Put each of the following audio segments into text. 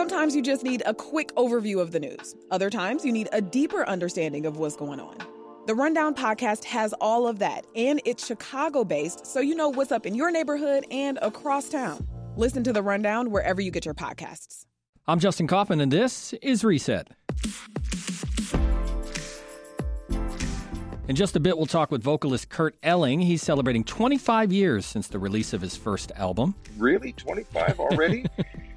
Sometimes you just need a quick overview of the news. Other times you need a deeper understanding of what's going on. The Rundown podcast has all of that, and it's Chicago based, so you know what's up in your neighborhood and across town. Listen to The Rundown wherever you get your podcasts. I'm Justin Kaufman, and this is Reset. In just a bit, we'll talk with vocalist Kurt Elling. He's celebrating 25 years since the release of his first album. Really? 25 already?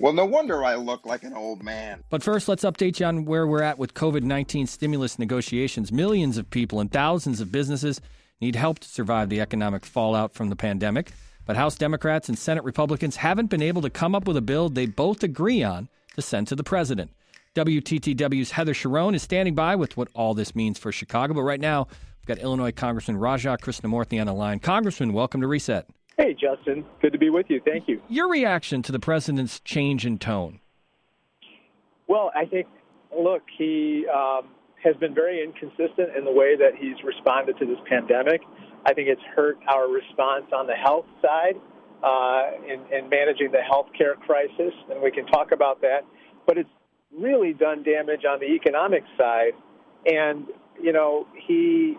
well, no wonder I look like an old man. But first, let's update you on where we're at with COVID 19 stimulus negotiations. Millions of people and thousands of businesses need help to survive the economic fallout from the pandemic. But House Democrats and Senate Republicans haven't been able to come up with a bill they both agree on to send to the president. WTTW's Heather Cherone is standing by with what all this means for Chicago. But right now, we've got Illinois Congressman Raja Krishnamoorthi on the line. Congressman, welcome to Reset. Hey, Justin. Good to be with you. Thank you. Your reaction to the president's change in tone? Well, I think, look, he um, has been very inconsistent in the way that he's responded to this pandemic. I think it's hurt our response on the health side uh, in, in managing the health care crisis, and we can talk about that. But it's really done damage on the economic side. And, you know, he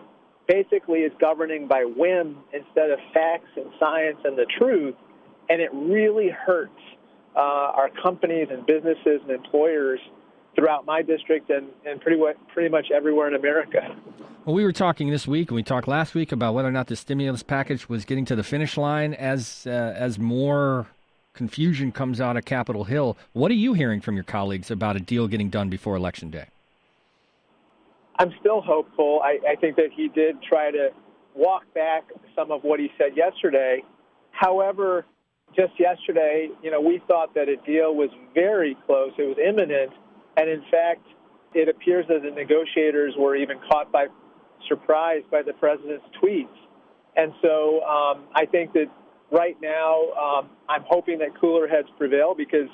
basically is governing by whim instead of facts and science and the truth. And it really hurts uh, our companies and businesses and employers throughout my district and, and pretty, pretty much everywhere in America. Well, we were talking this week, and we talked last week about whether or not the stimulus package was getting to the finish line as uh, as more confusion comes out of Capitol Hill. What are you hearing from your colleagues about a deal getting done before Election Day? I'm still hopeful. I, I think that he did try to walk back some of what he said yesterday. However, just yesterday, you know, we thought that a deal was very close. It was imminent. And in fact, it appears that the negotiators were even caught by surprise by the president's tweets. And so um, I think that right now, um, I'm hoping that cooler heads prevail because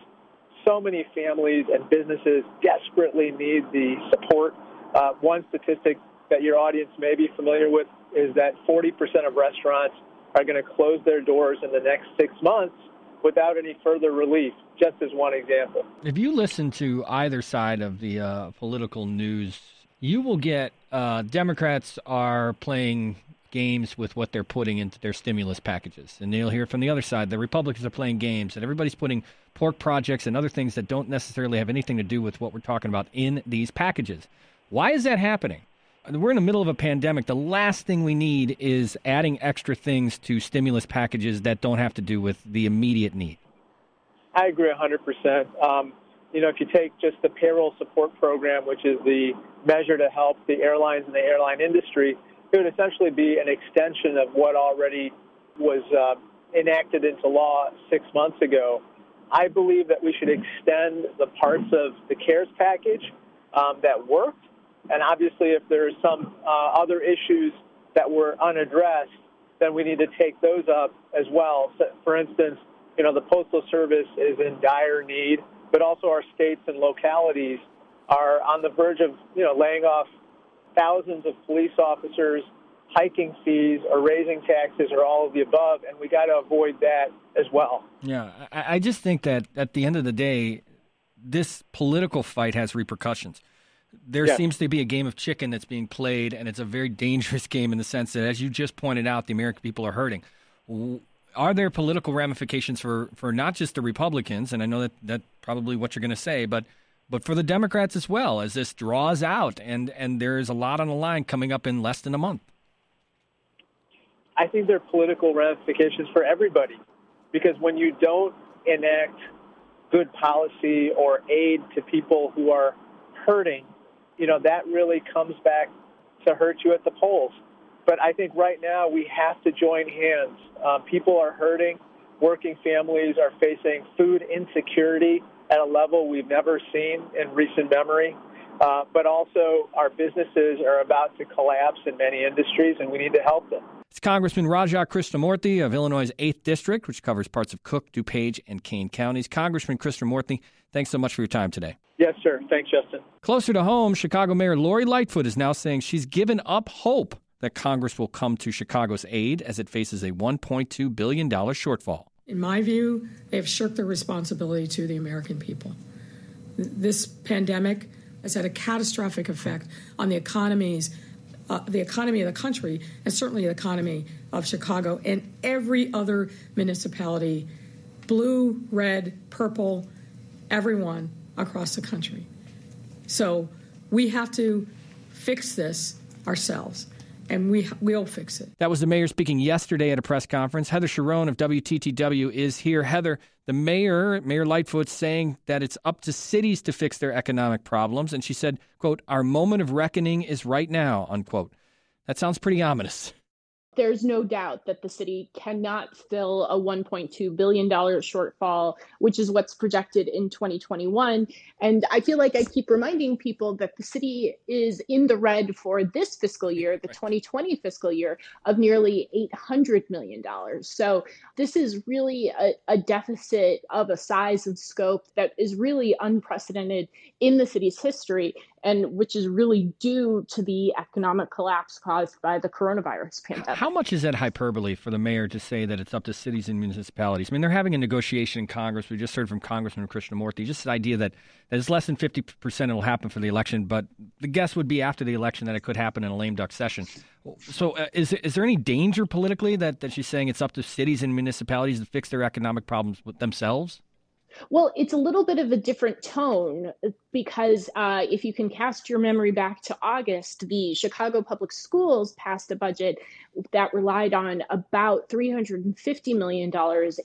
so many families and businesses desperately need the support. Uh, one statistic that your audience may be familiar with is that 40% of restaurants are going to close their doors in the next six months without any further relief, just as one example. If you listen to either side of the uh, political news, you will get uh, Democrats are playing games with what they're putting into their stimulus packages. And you'll hear from the other side, the Republicans are playing games, and everybody's putting pork projects and other things that don't necessarily have anything to do with what we're talking about in these packages. Why is that happening? We're in the middle of a pandemic. The last thing we need is adding extra things to stimulus packages that don't have to do with the immediate need. I agree 100%. Um, you know, if you take just the payroll support program, which is the measure to help the airlines and the airline industry, it would essentially be an extension of what already was uh, enacted into law six months ago. I believe that we should extend the parts of the CARES package um, that worked, and obviously, if there are some uh, other issues that were unaddressed, then we need to take those up as well. So, for instance, you know, the Postal Service is in dire need, but also our states and localities are on the verge of, you know, laying off thousands of police officers hiking fees or raising taxes or all of the above, and we got to avoid that as well. Yeah, I, I just think that at the end of the day, this political fight has repercussions. There yeah. seems to be a game of chicken that's being played, and it's a very dangerous game in the sense that, as you just pointed out, the American people are hurting. Are there political ramifications for, for not just the Republicans? And I know that that's probably what you're going to say, but but for the Democrats as well, as this draws out and, and there's a lot on the line coming up in less than a month? I think there are political ramifications for everybody because when you don't enact good policy or aid to people who are hurting, you know, that really comes back to hurt you at the polls. But I think right now we have to join hands. Uh, people are hurting. Working families are facing food insecurity at a level we've never seen in recent memory. Uh, but also, our businesses are about to collapse in many industries, and we need to help them. It's Congressman Raja Krishnamoorthi of Illinois' 8th District, which covers parts of Cook, DuPage, and Kane counties. Congressman Krishnamoorthi, thanks so much for your time today. Yes, sir. Thanks, Justin. Closer to home, Chicago Mayor Lori Lightfoot is now saying she's given up hope that Congress will come to Chicago's aid as it faces a $1.2 billion shortfall. In my view, they have shirked their responsibility to the American people. This pandemic has had a catastrophic effect on the economies, uh, the economy of the country, and certainly the economy of Chicago and every other municipality, blue, red, purple, everyone across the country. So we have to fix this ourselves and we will fix it. That was the mayor speaking yesterday at a press conference. Heather Cherone of WTTW is here. Heather, the mayor, Mayor Lightfoot, saying that it's up to cities to fix their economic problems, and she said, "quote Our moment of reckoning is right now." Unquote. That sounds pretty ominous there's no doubt that the city cannot fill a $1.2 billion shortfall, which is what's projected in 2021. And I feel like I keep reminding people that the city is in the red for this fiscal year, the 2020 fiscal year, of nearly $800 million. So this is really a, a deficit of a size and scope that is really unprecedented in the city's history and which is really due to the economic collapse caused by the coronavirus pandemic. How much is that hyperbole for the mayor to say that it's up to cities and municipalities? I mean, they're having a negotiation in Congress. We just heard from Congressman Krishnamoorthi, just the idea that, that it's less than 50% it'll happen for the election, but the guess would be after the election that it could happen in a lame duck session. So, uh, is, is there any danger politically that, that she's saying it's up to cities and municipalities to fix their economic problems with themselves? Well, it's a little bit of a different tone because uh, if you can cast your memory back to August, the Chicago Public Schools passed a budget that relied on about $350 million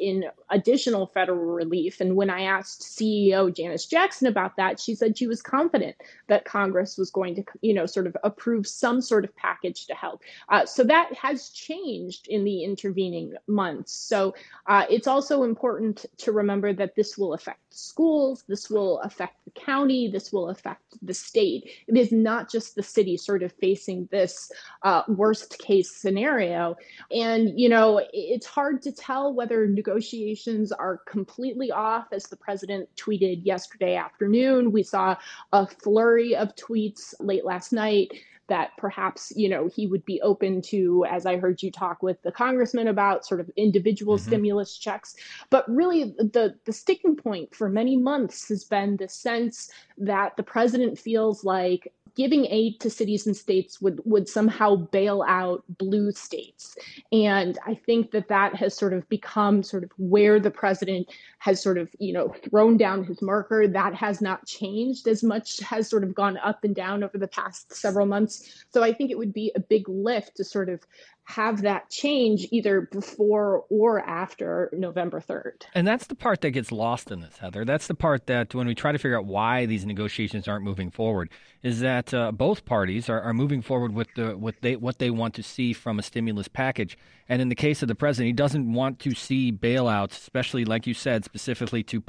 in additional federal relief. And when I asked CEO Janice Jackson about that, she said she was confident that Congress was going to, you know, sort of approve some sort of package to help. Uh, so that has changed in the intervening months. So uh, it's also important to remember that this will affect schools, this will affect the county, this will affect the state. It is not just the city sort of facing this uh, worst case scenario. And, you know, it's hard to tell whether negotiations are completely off, as the president tweeted yesterday afternoon. We saw a flurry of tweets late last night that perhaps you know he would be open to as i heard you talk with the congressman about sort of individual mm-hmm. stimulus checks but really the the sticking point for many months has been the sense that the president feels like giving aid to cities and states would would somehow bail out blue states. And i think that that has sort of become sort of where the president has sort of you know thrown down his marker. That has not changed as much has sort of gone up and down over the past several months. So i think it would be a big lift to sort of have that change either before or after November 3rd. And that's the part that gets lost in this, Heather. That's the part that when we try to figure out why these negotiations aren't moving forward, is that uh, both parties are, are moving forward with the with they what they want to see from a stimulus package. And in the case of the president, he doesn't want to see bailouts, especially like you said, specifically to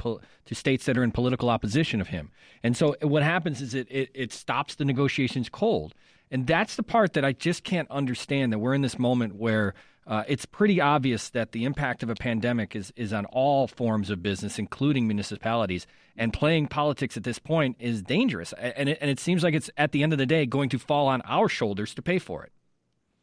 to states that are in political opposition of him. And so what happens is it, it, it stops the negotiations cold. And that's the part that I just can't understand that we're in this moment where uh, it's pretty obvious that the impact of a pandemic is, is on all forms of business, including municipalities. And playing politics at this point is dangerous. And it, and it seems like it's, at the end of the day, going to fall on our shoulders to pay for it.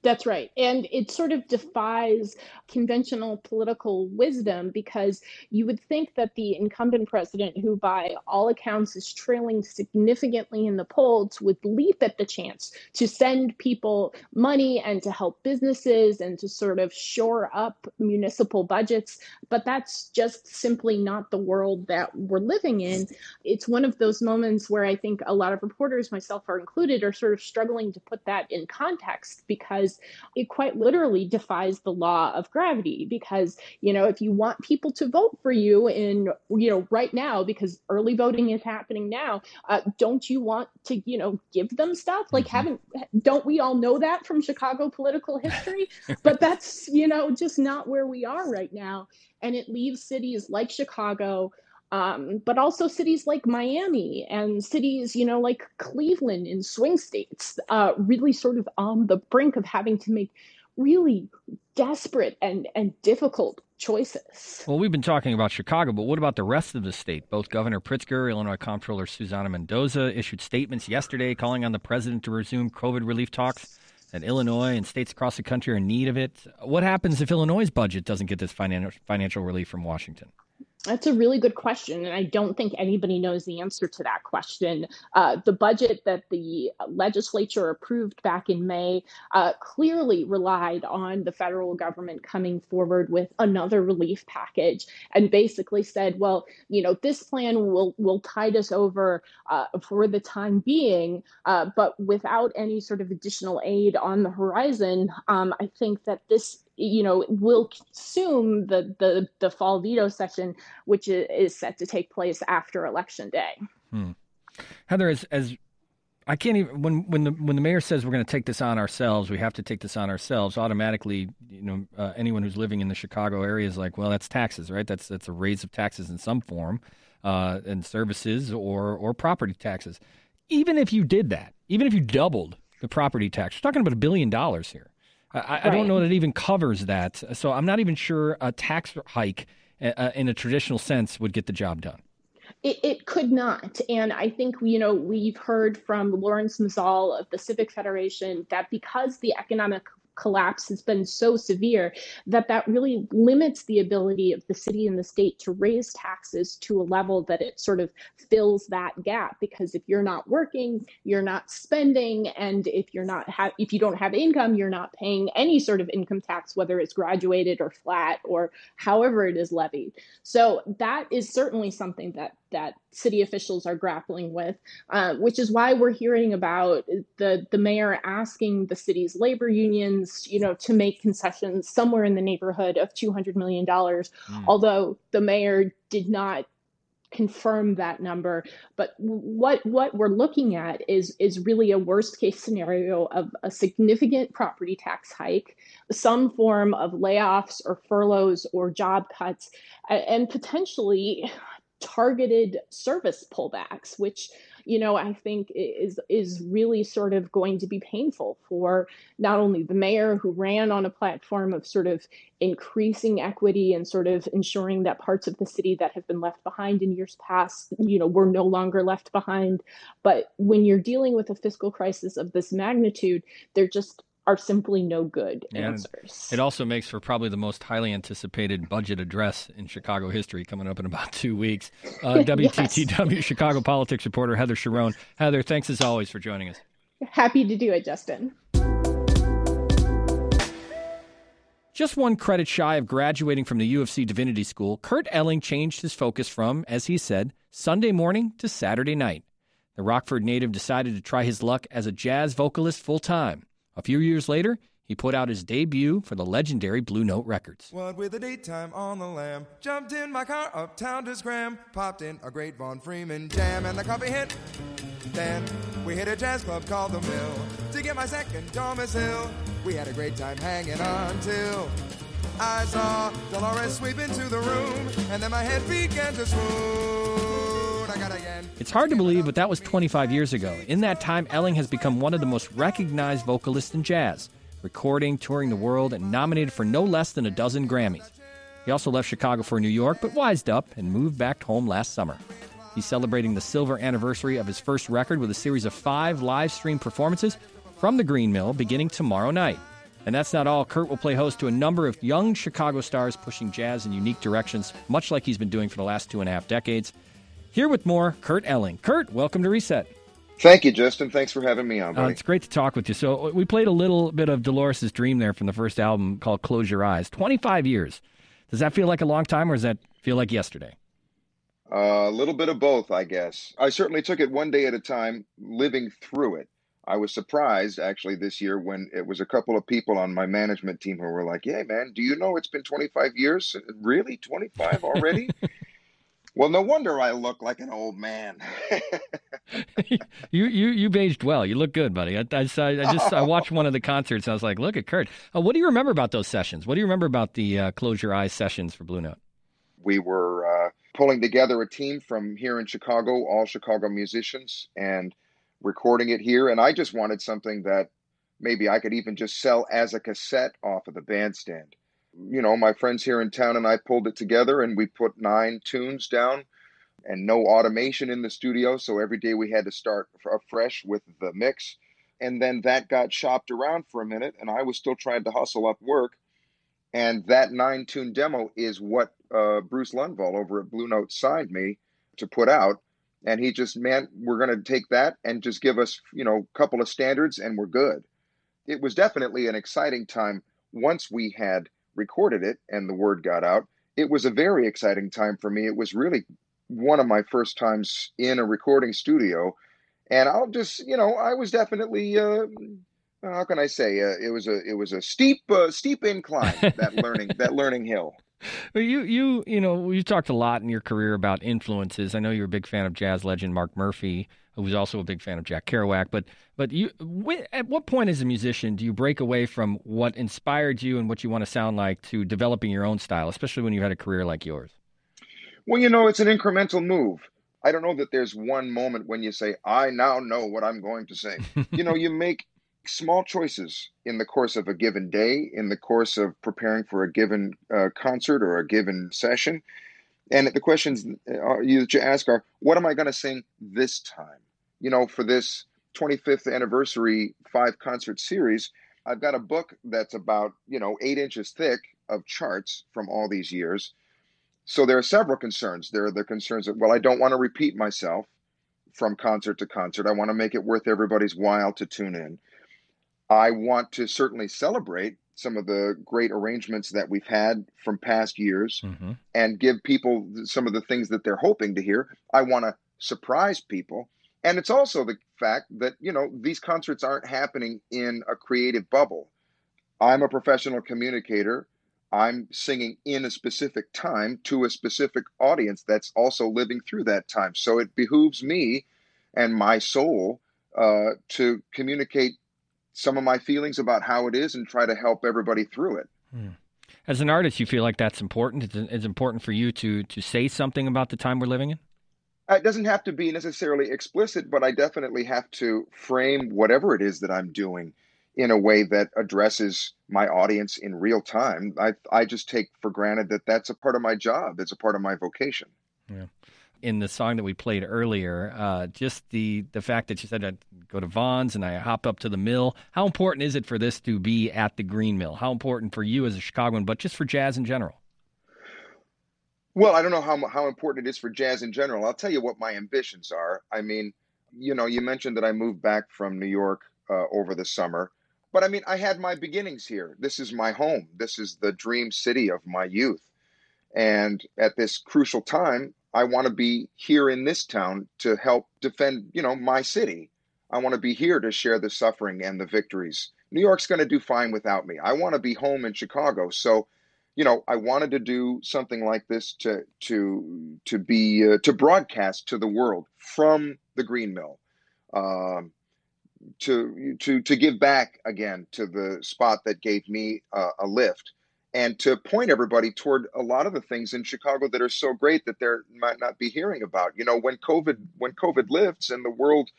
That's right. And it sort of defies conventional political wisdom because you would think that the incumbent president, who by all accounts is trailing significantly in the polls, would leap at the chance to send people money and to help businesses and to sort of shore up municipal budgets. But that's just simply not the world that we're living in. It's one of those moments where I think a lot of reporters, myself are included, are sort of struggling to put that in context because because it quite literally defies the law of gravity. Because, you know, if you want people to vote for you in, you know, right now, because early voting is happening now, uh, don't you want to, you know, give them stuff? Like, mm-hmm. haven't, don't we all know that from Chicago political history? but that's, you know, just not where we are right now. And it leaves cities like Chicago um, but also cities like Miami and cities, you know, like Cleveland in swing states, uh, really sort of on the brink of having to make really desperate and, and difficult choices. Well, we've been talking about Chicago, but what about the rest of the state? Both Governor Pritzker, Illinois Comptroller Susana Mendoza issued statements yesterday calling on the president to resume COVID relief talks. And Illinois and states across the country are in need of it. What happens if Illinois' budget doesn't get this financial financial relief from Washington? That's a really good question, and I don't think anybody knows the answer to that question. Uh, the budget that the legislature approved back in May uh, clearly relied on the federal government coming forward with another relief package, and basically said, "Well, you know, this plan will will tide us over uh, for the time being, uh, but without any sort of additional aid on the horizon." Um, I think that this you know, will consume the, the, the fall veto session, which is set to take place after election day. Hmm. Heather, as, as I can't even when when the when the mayor says we're going to take this on ourselves, we have to take this on ourselves. Automatically, you know, uh, anyone who's living in the Chicago area is like, well, that's taxes, right? That's that's a raise of taxes in some form, uh, and services or or property taxes. Even if you did that, even if you doubled the property tax, we're talking about a billion dollars here. I, right. I, don't know that it even covers that. So I'm not even sure a tax hike uh, uh, in a traditional sense would get the job done. It, it, could not. And I think, you know, we've heard from Laurence Msall of the Civic Federation that because the economic collapse has been so severe that that really limits the ability of the city and the state to raise taxes to a level that it sort of fills that gap. Because if you're not working you're not spending and if you're not have if you don't have income you're not paying any sort of income tax whether it's graduated or flat or however it is levied. So that is certainly something that that city officials are grappling with, uh, which is why we're hearing about the the mayor asking the city's labor unions, you know, to make concessions somewhere in the neighborhood of two hundred million dollars. Mm. Although the mayor did not confirm that number but what what we're looking at is is really a worst case scenario of a significant property tax hike some form of layoffs or furloughs or job cuts and potentially targeted service pullbacks, which you know I think is is really sort of going to be painful for not only the mayor who ran on a platform of sort of increasing equity and sort of ensuring that parts of the city that have been left behind in years past, you know, were no longer left behind. But when you're dealing with a fiscal crisis of this magnitude, there just are simply no good and answers. It also makes for probably the most highly anticipated budget address in Chicago history coming up in about two weeks. Uh, WTTW yes. Chicago politics reporter Heather Cherone. Heather, thanks as always for joining us. Happy to do it, Justin. Just one credit shy of graduating from the U of C Divinity School, Kurt Elling changed his focus from, as he said, Sunday morning to Saturday night. The Rockford native decided to try his luck as a jazz vocalist full time. A few years later, he put out his debut for the legendary Blue Note Records. What with the daytime on the lam, jumped in my car uptown to scram, popped in a great Von Freeman jam, and the coffee hit. Then we hit a jazz club called the Mill to get my second Hill. We had a great time hanging on till I saw Dolores sweep into the room, and then my head began to swoon. It's hard to believe, but that was 25 years ago. In that time, Elling has become one of the most recognized vocalists in jazz, recording, touring the world, and nominated for no less than a dozen Grammys. He also left Chicago for New York, but wised up and moved back home last summer. He's celebrating the silver anniversary of his first record with a series of five live stream performances from the Green Mill beginning tomorrow night. And that's not all. Kurt will play host to a number of young Chicago stars pushing jazz in unique directions, much like he's been doing for the last two and a half decades. Here with more, Kurt Elling. Kurt, welcome to Reset. Thank you, Justin. Thanks for having me on. Uh, it's great to talk with you. So uh, we played a little bit of Dolores' Dream there from the first album called Close Your Eyes. Twenty-five years. Does that feel like a long time, or does that feel like yesterday? Uh, a little bit of both, I guess. I certainly took it one day at a time, living through it. I was surprised actually this year when it was a couple of people on my management team who were like, "Yeah, man, do you know it's been 25 years? Really, 25 already?" Well, no wonder I look like an old man. you you you've aged well. You look good, buddy. I, I, I just I watched one of the concerts. I was like, look at Kurt. Uh, what do you remember about those sessions? What do you remember about the uh, Close Your Eyes sessions for Blue Note? We were uh, pulling together a team from here in Chicago, all Chicago musicians, and recording it here. And I just wanted something that maybe I could even just sell as a cassette off of the bandstand you know, my friends here in town and I pulled it together and we put nine tunes down and no automation in the studio. So every day we had to start afresh with the mix. and then that got shopped around for a minute, and I was still trying to hustle up work. And that nine tune demo is what uh, Bruce Lundvall over at Blue Note signed me to put out. And he just, man, we're going to take that and just give us, you know, a couple of standards and we're good. It was definitely an exciting time once we had recorded it and the word got out. It was a very exciting time for me. It was really one of my first times in a recording studio. And I'll just, you know, I was definitely uh, how can I say? Uh, it was a it was a steep uh, steep incline that learning that learning hill. Well, you you you know you talked a lot in your career about influences. I know you're a big fan of jazz legend Mark Murphy, who was also a big fan of Jack Kerouac. But but you at what point as a musician do you break away from what inspired you and what you want to sound like to developing your own style, especially when you had a career like yours? Well, you know, it's an incremental move. I don't know that there's one moment when you say, I now know what I'm going to say. you know, you make small choices in the course of a given day, in the course of preparing for a given uh, concert or a given session. And the questions uh, you, that you ask are, what am I going to sing this time? You know, for this 25th anniversary five concert series, I've got a book that's about, you know, eight inches thick of charts from all these years. So there are several concerns. There are the concerns that, well, I don't want to repeat myself from concert to concert. I want to make it worth everybody's while to tune in. I want to certainly celebrate some of the great arrangements that we've had from past years mm-hmm. and give people some of the things that they're hoping to hear. I want to surprise people. And it's also the fact that, you know, these concerts aren't happening in a creative bubble. I'm a professional communicator. I'm singing in a specific time to a specific audience that's also living through that time. So it behooves me and my soul uh, to communicate some of my feelings about how it is and try to help everybody through it. Hmm. As an artist, you feel like that's important. It's, it's important for you to to say something about the time we're living in. Uh, it doesn't have to be necessarily explicit, but I definitely have to frame whatever it is that I'm doing in a way that addresses my audience in real time. I I just take for granted that that's a part of my job. It's a part of my vocation. Yeah in the song that we played earlier, uh, just the the fact that you said I'd go to Von's and I hop up to the mill. How important is it for this to be at the Green Mill? How important for you as a Chicagoan, but just for jazz in general? Well, I don't know how how important it is for jazz in general. I'll tell you what my ambitions are. I mean, you know, you mentioned that I moved back from New York uh, over the summer, but I mean, I had my beginnings here. This is my home. This is the dream city of my youth. And at this crucial time, I want to be here in this town to help defend, you know, my city. I want to be here to share the suffering and the victories. New York's going to do fine without me. I want to be home in Chicago. So, you know, I wanted to do something like this to to to be uh, to broadcast to the world from the Green Mill, um, to to to give back again to the spot that gave me uh, a lift and to point everybody toward a lot of the things in Chicago that are so great that they might not be hearing about. You know, when COVID when COVID lifts and the world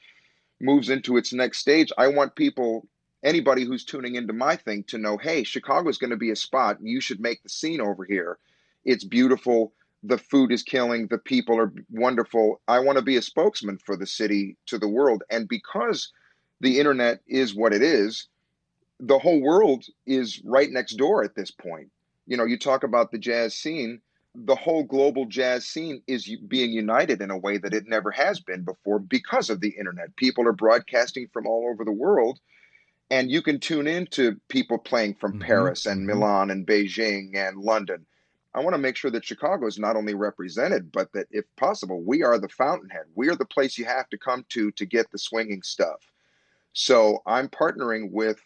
moves into its next stage, I want people anybody who's tuning into my thing to know, hey, Chicago is going to be a spot. You should make the scene over here. It's beautiful. The food is killing. The people are wonderful. I want to be a spokesman for the city to the world. And because the internet is what it is, the whole world is right next door at this point. You know, you talk about the jazz scene, the whole global jazz scene is being united in a way that it never has been before because of the internet. People are broadcasting from all over the world, and you can tune in to people playing from mm-hmm. Paris and mm-hmm. Milan and Beijing and London. I want to make sure that Chicago is not only represented, but that if possible, we are the fountainhead. We are the place you have to come to to get the swinging stuff. So I'm partnering with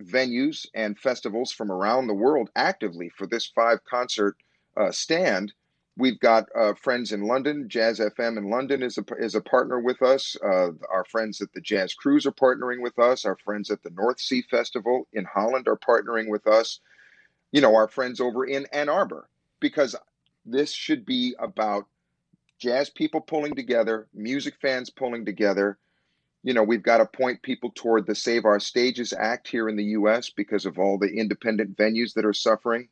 venues and festivals from around the world actively for this five concert uh, stand. We've got uh, friends in London. Jazz FM in London is a, is a partner with us. Uh, our friends at the Jazz Cruise are partnering with us. Our friends at the North Sea Festival in Holland are partnering with us. You know, our friends over in Ann Arbor, because this should be about jazz people pulling together, music fans pulling together, you know, we've got to point people toward the Save Our Stages Act here in the U.S. because of all the independent venues that are suffering.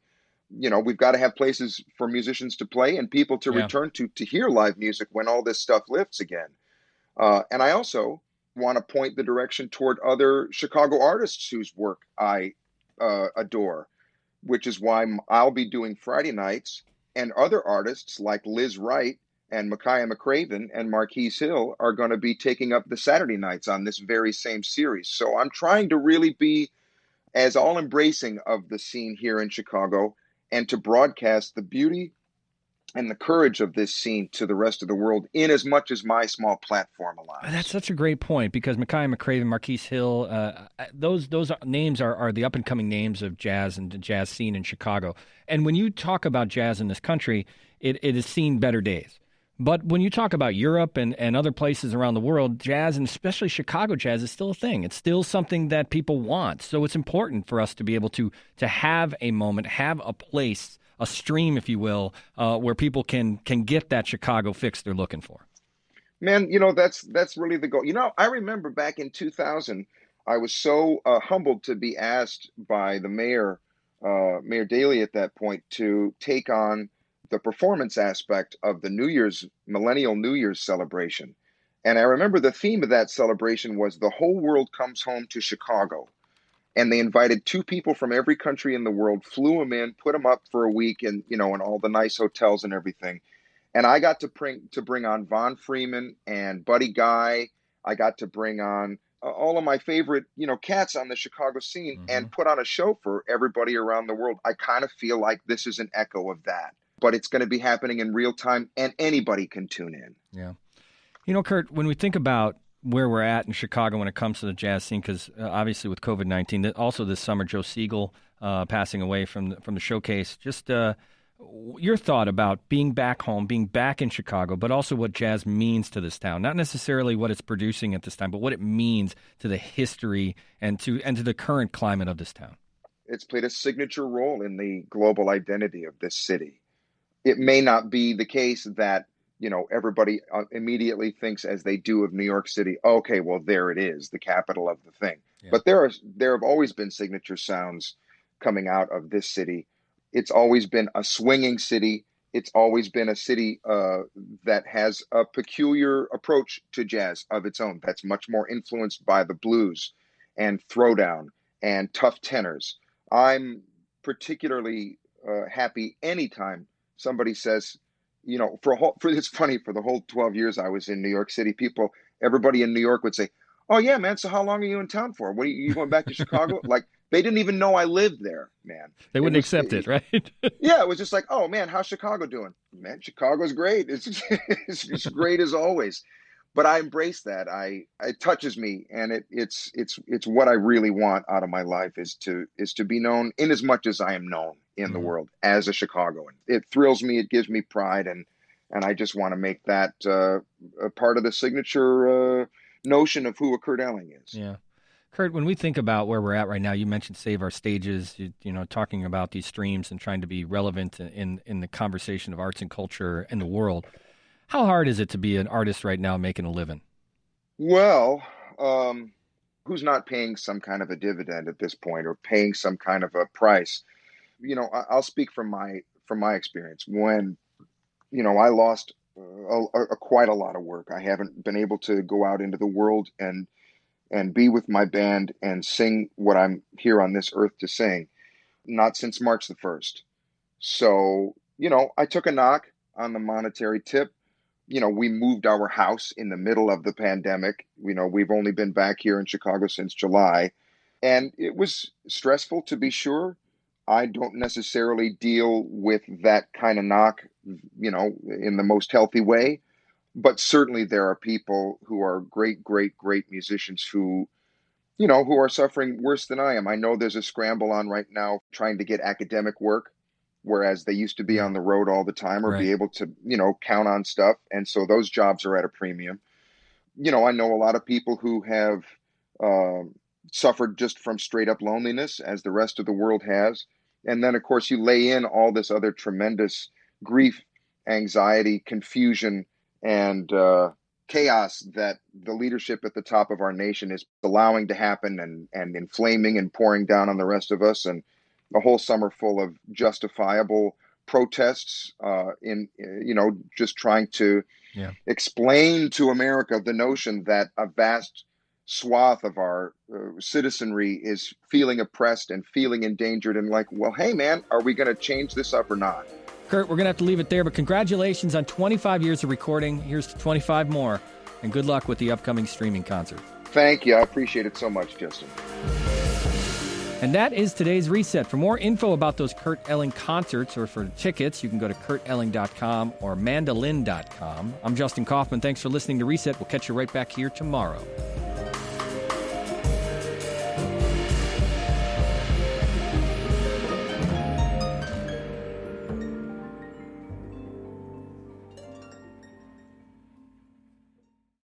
You know, we've got to have places for musicians to play and people to yeah. return to to hear live music when all this stuff lifts again. Uh, and I also want to point the direction toward other Chicago artists whose work I uh, adore, which is why I'll be doing Friday nights, and other artists like Lizz Wright and Makaya McCraven and Marquis Hill are going to be taking up the Saturday nights on this very same series. So I'm trying to really be as all embracing of the scene here in Chicago and to broadcast the beauty and the courage of this scene to the rest of the world in as much as my small platform allows. That's such a great point because Makaya McCraven, Marquis Hill, uh those those names are, are the up and coming names of jazz and the jazz scene in Chicago. And when you talk about jazz in this country, it, it has seen better days. But when you talk about Europe and, and other places around the world, jazz and especially Chicago jazz is still a thing. It's still something that people want. So it's important for us to be able to to have a moment, have a place, a stream, if you will, uh, where people can can get that Chicago fix they're looking for. Man, you know that's that's really the goal. You know, I remember back in 2000, I was so uh, humbled to be asked by the mayor, uh, Mayor Daley, at that point, to take on the performance aspect of the New Year's Millennial New Year's celebration. And I remember the theme of that celebration was the whole world comes home to Chicago. And they invited two people from every country in the world, flew them in, put them up for a week, and you know, in all the nice hotels and everything. And I got to bring to bring on Von Freeman and Buddy Guy. I got to bring on uh, all of my favorite, you know, cats on the Chicago scene mm-hmm. and put on a show for everybody around the world. I kind of feel like this is an echo of that but it's going to be happening in real time and anybody can tune in. Yeah. You know, Kurt, when we think about where we're at in Chicago when it comes to the jazz scene, because uh, obviously with COVID 19, also this summer, Joe Segal uh, passing away from the, from the showcase, just uh, your thought about being back home, being back in Chicago, but also what jazz means to this town. Not necessarily what it's producing at this time, but what it means to the history and to and to the current climate of this town. It's played a signature role in the global identity of this city it may not be the case that you know everybody uh, immediately thinks as they do of New York City. Okay, well there it is, the capital of the thing. Yeah. But there are there have always been signature sounds coming out of this city. It's always been a swinging city. It's always been a city uh, that has a peculiar approach to jazz of its own. That's much more influenced by the blues and throwdown and tough tenors. I'm particularly uh, happy anytime somebody says, you know, for a whole, for it's funny for the whole 12 years I was in New York City, people, everybody in New York would say, "Oh yeah, man. So how long are you in town for? What are you, you going back to Chicago?" like they didn't even know I lived there, man. They wouldn't it was, accept it, right? yeah, it was just like, "Oh man, how's Chicago doing?" Man, Chicago's great. It's it's, it's great as always. But I embrace that. I it touches me, and it it's it's it's what I really want out of my life is to is to be known in as much as I am known in mm-hmm. the world as a Chicagoan. It thrills me. It gives me pride, and and I just want to make that uh, a part of the signature uh, notion of who a Kurt Elling is. Yeah. Kurt, when we think about where we're at right now, you mentioned Save Our Stages, you, you, know, talking about these streams and trying to be relevant in, in the conversation of arts and culture in the world. How hard is it to be an artist right now making a living? Well, um, who's not paying some kind of a dividend at this point or paying some kind of a price? you know, I, will speak from my from my experience. When you know, I lost a, a, a, quite a lot of work. I haven't been able to go out into the world and and be with my band and sing what I'm here on this earth to sing, not since March the first. So you know, I took a knock on the monetary tip. You know, we moved our house in the middle of the pandemic. You know, we've only been back here in Chicago since July. And it was stressful to be sure I don't necessarily deal with that kind of knock, you know, in the most healthy way. But certainly there are people who are great, great, great musicians who, you know, who are suffering worse than I am. I know there's a scramble on right now trying to get academic work, whereas they used to be on the road all the time or right. be able to, you know, count on stuff. And so those jobs are at a premium. You know, I know a lot of people who have uh, suffered just from straight up loneliness, as the rest of the world has and then, of course, you lay in all this other tremendous grief, anxiety, confusion, and uh, chaos that the leadership at the top of our nation is allowing to happen and, and inflaming and pouring down on the rest of us. And a whole summer full of justifiable protests uh, in, you know, just trying to yeah. explain to America the notion that a vast swath of our uh, citizenry is feeling oppressed and feeling endangered and like, well, hey, man, are we going to change this up or not? Kurt, we're going to have to leave it there, but congratulations on 25 years of recording. Here's to 25 more, and good luck with the upcoming streaming concert. Thank you. I appreciate it so much, Justin. And that is today's reset. For more info about those Kurt Elling concerts or for tickets, you can go to kurtelling.com or mandolin.com. I'm Justin Kaufman. Thanks for listening to Reset. We'll catch you right back here tomorrow.